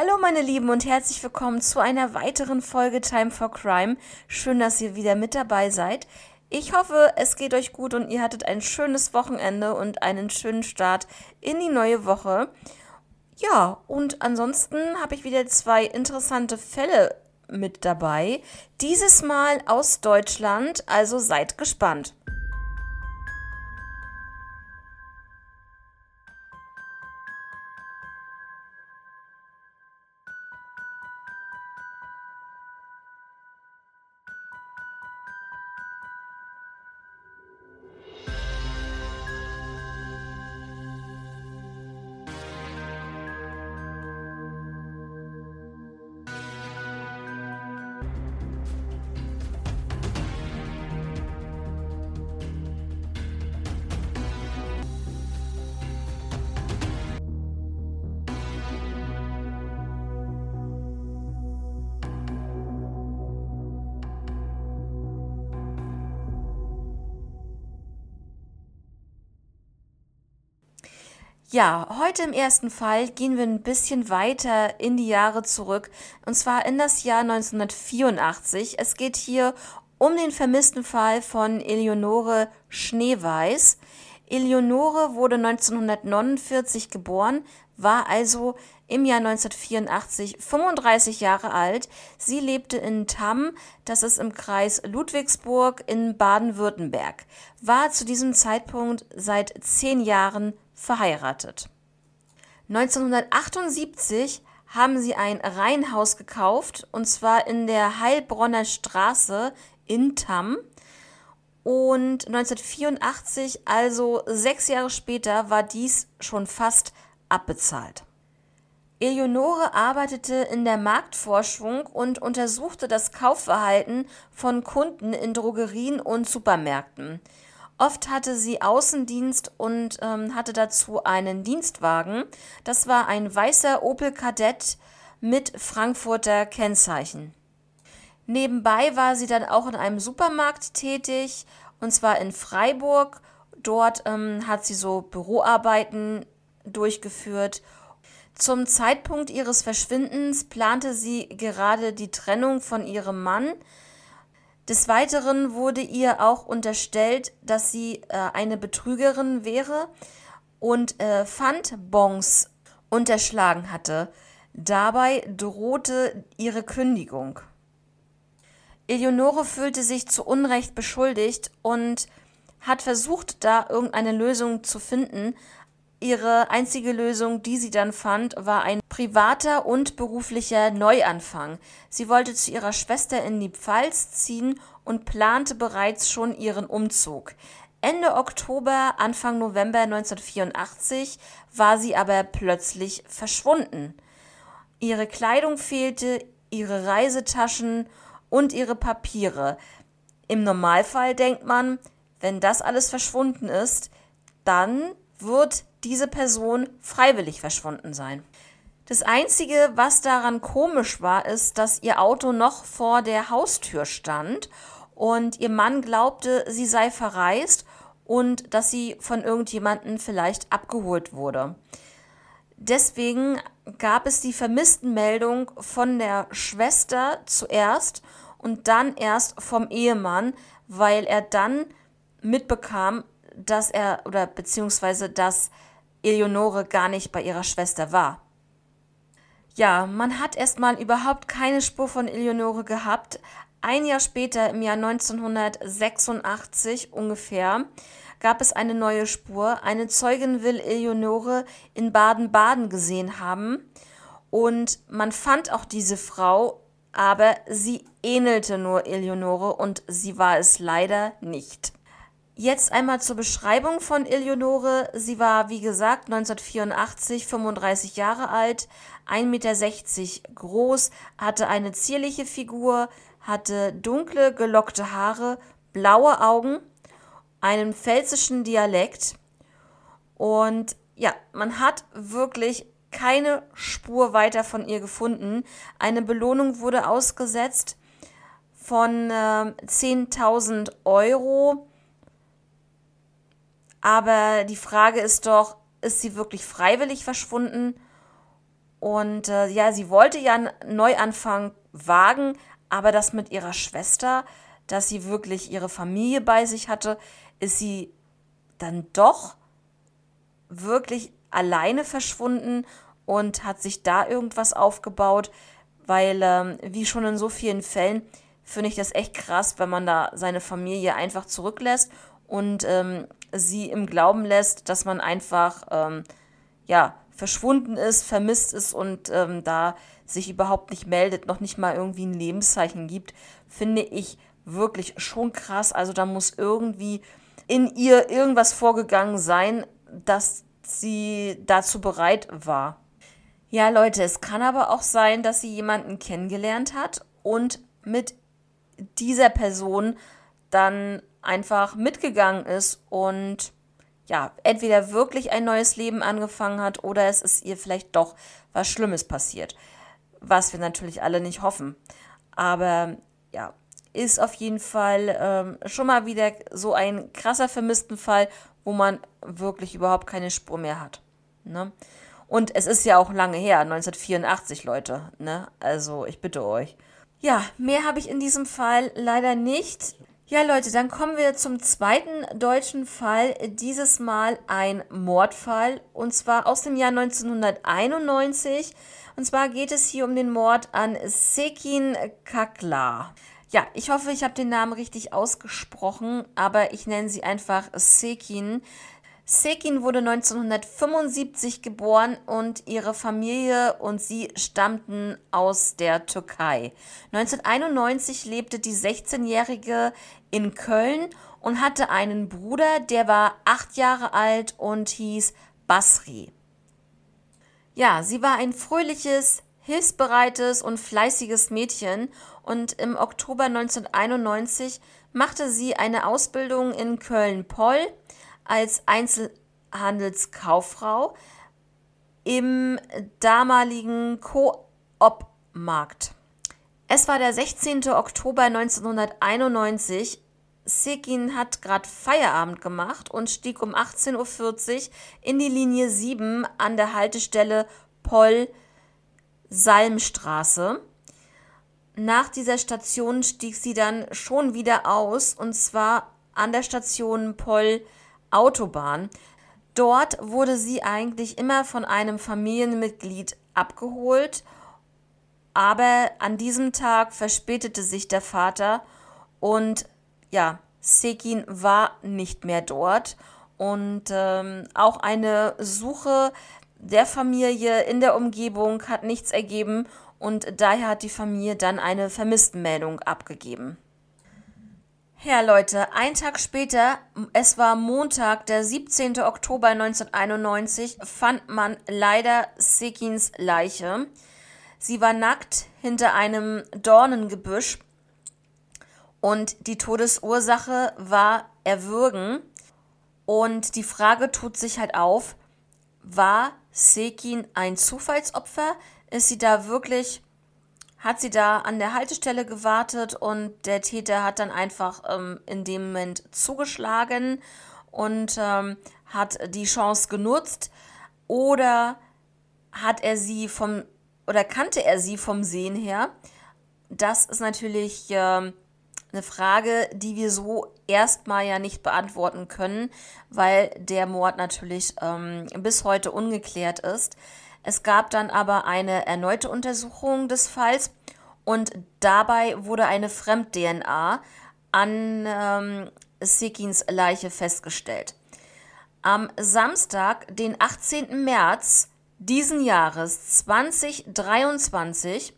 Hallo meine Lieben und herzlich willkommen zu einer weiteren Folge Time for Crime. Schön, dass ihr wieder mit dabei seid. Ich hoffe, es geht euch gut und ihr hattet ein schönes Wochenende und einen schönen Start in die neue Woche. Ja, und ansonsten habe ich wieder zwei interessante Fälle mit dabei. Dieses Mal aus Deutschland, also seid gespannt. Ja, heute im ersten Fall gehen wir ein bisschen weiter in die Jahre zurück, und zwar in das Jahr 1984. Es geht hier um den vermissten Fall von Eleonore Schneeweiß. Eleonore wurde 1949 geboren, war also im Jahr 1984 35 Jahre alt. Sie lebte in Tamm, das ist im Kreis Ludwigsburg in Baden-Württemberg, war zu diesem Zeitpunkt seit zehn Jahren verheiratet. 1978 haben sie ein Reihenhaus gekauft, und zwar in der Heilbronner Straße in Tamm. Und 1984, also sechs Jahre später, war dies schon fast abbezahlt. Eleonore arbeitete in der Marktforschung und untersuchte das Kaufverhalten von Kunden in Drogerien und Supermärkten. Oft hatte sie Außendienst und ähm, hatte dazu einen Dienstwagen. Das war ein weißer Opel Kadett mit Frankfurter Kennzeichen. Nebenbei war sie dann auch in einem Supermarkt tätig, und zwar in Freiburg. Dort ähm, hat sie so Büroarbeiten durchgeführt. Zum Zeitpunkt ihres Verschwindens plante sie gerade die Trennung von ihrem Mann. Des Weiteren wurde ihr auch unterstellt, dass sie äh, eine Betrügerin wäre und äh, Pfandbons unterschlagen hatte. Dabei drohte ihre Kündigung. Eleonore fühlte sich zu Unrecht beschuldigt und hat versucht, da irgendeine Lösung zu finden, Ihre einzige Lösung, die sie dann fand, war ein privater und beruflicher Neuanfang. Sie wollte zu ihrer Schwester in die Pfalz ziehen und plante bereits schon ihren Umzug. Ende Oktober, Anfang November 1984 war sie aber plötzlich verschwunden. Ihre Kleidung fehlte, ihre Reisetaschen und ihre Papiere. Im Normalfall denkt man, wenn das alles verschwunden ist, dann wird diese Person freiwillig verschwunden sein. Das Einzige, was daran komisch war, ist, dass ihr Auto noch vor der Haustür stand und ihr Mann glaubte, sie sei verreist und dass sie von irgendjemandem vielleicht abgeholt wurde. Deswegen gab es die Vermisstenmeldung von der Schwester zuerst und dann erst vom Ehemann, weil er dann mitbekam, dass er oder beziehungsweise dass Eleonore gar nicht bei ihrer Schwester war. Ja, man hat erstmal überhaupt keine Spur von Eleonore gehabt. Ein Jahr später, im Jahr 1986 ungefähr, gab es eine neue Spur. Eine Zeugin will Eleonore in Baden-Baden gesehen haben. Und man fand auch diese Frau, aber sie ähnelte nur Eleonore und sie war es leider nicht. Jetzt einmal zur Beschreibung von Eleonore. Sie war, wie gesagt, 1984 35 Jahre alt, 1,60 Meter groß, hatte eine zierliche Figur, hatte dunkle, gelockte Haare, blaue Augen, einen pfälzischen Dialekt und ja, man hat wirklich keine Spur weiter von ihr gefunden. Eine Belohnung wurde ausgesetzt von äh, 10.000 Euro aber die Frage ist doch, ist sie wirklich freiwillig verschwunden? Und äh, ja, sie wollte ja einen Neuanfang wagen, aber das mit ihrer Schwester, dass sie wirklich ihre Familie bei sich hatte, ist sie dann doch wirklich alleine verschwunden und hat sich da irgendwas aufgebaut, weil, ähm, wie schon in so vielen Fällen, finde ich das echt krass, wenn man da seine Familie einfach zurücklässt und ähm, sie im Glauben lässt, dass man einfach, ähm, ja, verschwunden ist, vermisst ist und ähm, da sich überhaupt nicht meldet, noch nicht mal irgendwie ein Lebenszeichen gibt, finde ich wirklich schon krass. Also da muss irgendwie in ihr irgendwas vorgegangen sein, dass sie dazu bereit war. Ja, Leute, es kann aber auch sein, dass sie jemanden kennengelernt hat und mit dieser Person dann einfach mitgegangen ist und ja, entweder wirklich ein neues Leben angefangen hat oder es ist ihr vielleicht doch was Schlimmes passiert. Was wir natürlich alle nicht hoffen. Aber ja, ist auf jeden Fall ähm, schon mal wieder so ein krasser vermissten Fall, wo man wirklich überhaupt keine Spur mehr hat. Ne? Und es ist ja auch lange her, 1984, Leute. Ne? Also ich bitte euch. Ja, mehr habe ich in diesem Fall leider nicht. Ja, Leute, dann kommen wir zum zweiten deutschen Fall. Dieses Mal ein Mordfall. Und zwar aus dem Jahr 1991. Und zwar geht es hier um den Mord an Sekin Kakla. Ja, ich hoffe, ich habe den Namen richtig ausgesprochen, aber ich nenne sie einfach Sekin. Sekin wurde 1975 geboren und ihre Familie und sie stammten aus der Türkei. 1991 lebte die 16-Jährige in Köln und hatte einen Bruder, der war acht Jahre alt und hieß Basri. Ja, sie war ein fröhliches, hilfsbereites und fleißiges Mädchen und im Oktober 1991 machte sie eine Ausbildung in Köln-Poll als Einzelhandelskauffrau im damaligen Coop-Markt. Es war der 16. Oktober 1991. Sekin hat gerade Feierabend gemacht und stieg um 18.40 Uhr in die Linie 7 an der Haltestelle Poll Salmstraße. Nach dieser Station stieg sie dann schon wieder aus und zwar an der Station Poll Autobahn. Dort wurde sie eigentlich immer von einem Familienmitglied abgeholt, aber an diesem Tag verspätete sich der Vater und ja, Sekin war nicht mehr dort und ähm, auch eine Suche der Familie in der Umgebung hat nichts ergeben und daher hat die Familie dann eine Vermisstenmeldung abgegeben. Ja, Leute, ein Tag später, es war Montag, der 17. Oktober 1991, fand man leider Sekins Leiche. Sie war nackt hinter einem Dornengebüsch und die Todesursache war Erwürgen. Und die Frage tut sich halt auf, war Sekin ein Zufallsopfer? Ist sie da wirklich, hat sie da an der Haltestelle gewartet und der Täter hat dann einfach ähm, in dem Moment zugeschlagen und ähm, hat die Chance genutzt? Oder hat er sie vom, oder kannte er sie vom Sehen her? Das ist natürlich ähm, eine Frage, die wir so erstmal ja nicht beantworten können, weil der Mord natürlich ähm, bis heute ungeklärt ist. Es gab dann aber eine erneute Untersuchung des Falls und dabei wurde eine Fremd-DNA an ähm, Sekins Leiche festgestellt. Am Samstag, den 18. März diesen Jahres 2023,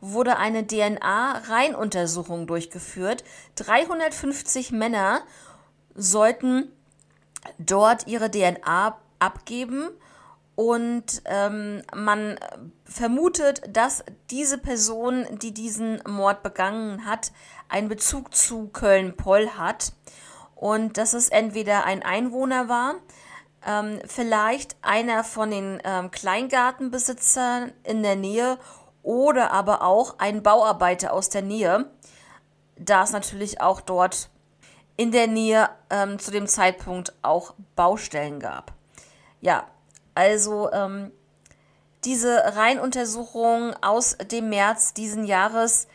wurde eine DNA-Reihenuntersuchung durchgeführt. 350 Männer sollten dort ihre DNA abgeben und ähm, man vermutet, dass diese Person, die diesen Mord begangen hat, einen Bezug zu Köln-Poll hat und dass es entweder ein Einwohner war, ähm, vielleicht einer von den ähm, Kleingartenbesitzern in der Nähe oder aber auch ein Bauarbeiter aus der Nähe, da es natürlich auch dort in der Nähe ähm, zu dem Zeitpunkt auch Baustellen gab. Ja, also ähm, Diese Reihenuntersuchung aus dem März diesen Jahres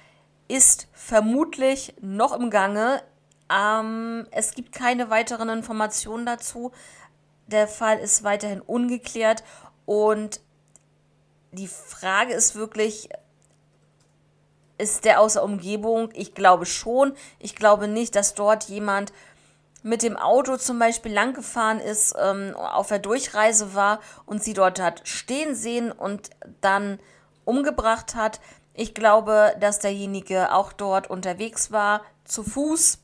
ist vermutlich noch im Gange. Ähm, es gibt keine weiteren Informationen dazu. Der Fall ist weiterhin ungeklärt und die Frage ist wirklich, ist der außer Umgebung? Ich glaube schon. Ich glaube nicht, dass dort jemand mit dem Auto zum Beispiel lang gefahren ist, ähm, auf der Durchreise war und sie dort hat stehen sehen und dann umgebracht hat. Ich glaube, dass derjenige auch dort unterwegs war, zu Fuß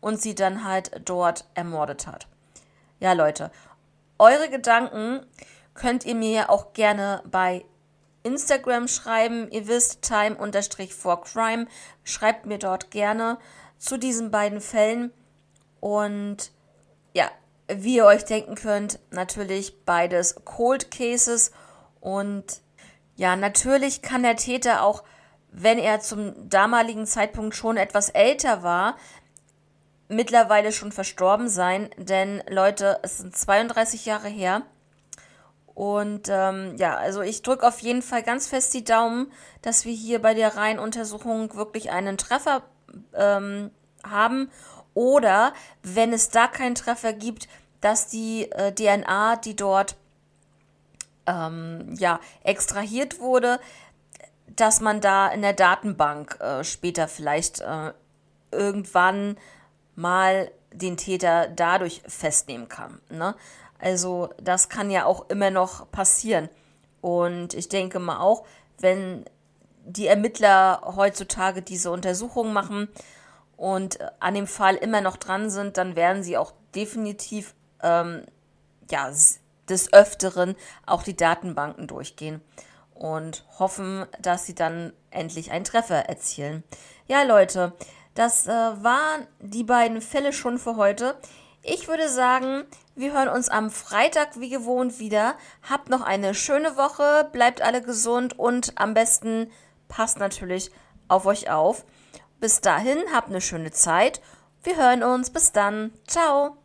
und sie dann halt dort ermordet hat. Ja, Leute, eure Gedanken könnt ihr mir ja auch gerne bei Instagram schreiben. Ihr wisst, time-for-crime. Schreibt mir dort gerne zu diesen beiden Fällen. Und ja, wie ihr euch denken könnt, natürlich beides Cold Cases. Und ja, natürlich kann der Täter auch, wenn er zum damaligen Zeitpunkt schon etwas älter war, mittlerweile schon verstorben sein. Denn Leute, es sind 32 Jahre her. Und ähm, ja, also ich drücke auf jeden Fall ganz fest die Daumen, dass wir hier bei der Reihenuntersuchung wirklich einen Treffer ähm, haben oder wenn es da keinen Treffer gibt, dass die äh, DNA, die dort ähm, ja, extrahiert wurde, dass man da in der Datenbank äh, später vielleicht äh, irgendwann mal den Täter dadurch festnehmen kann. Ne? Also das kann ja auch immer noch passieren. Und ich denke mal auch, wenn die Ermittler heutzutage diese Untersuchungen machen, und äh, an dem Fall immer noch dran sind, dann werden sie auch definitiv ähm, ja, des Öfteren auch die Datenbanken durchgehen und hoffen, dass sie dann endlich einen Treffer erzielen. Ja, Leute, das äh, waren die beiden Fälle schon für heute. Ich würde sagen, wir hören uns am Freitag wie gewohnt wieder. Habt noch eine schöne Woche, bleibt alle gesund und am besten passt natürlich auf euch auf. Bis dahin, habt eine schöne Zeit. Wir hören uns. Bis dann. Ciao.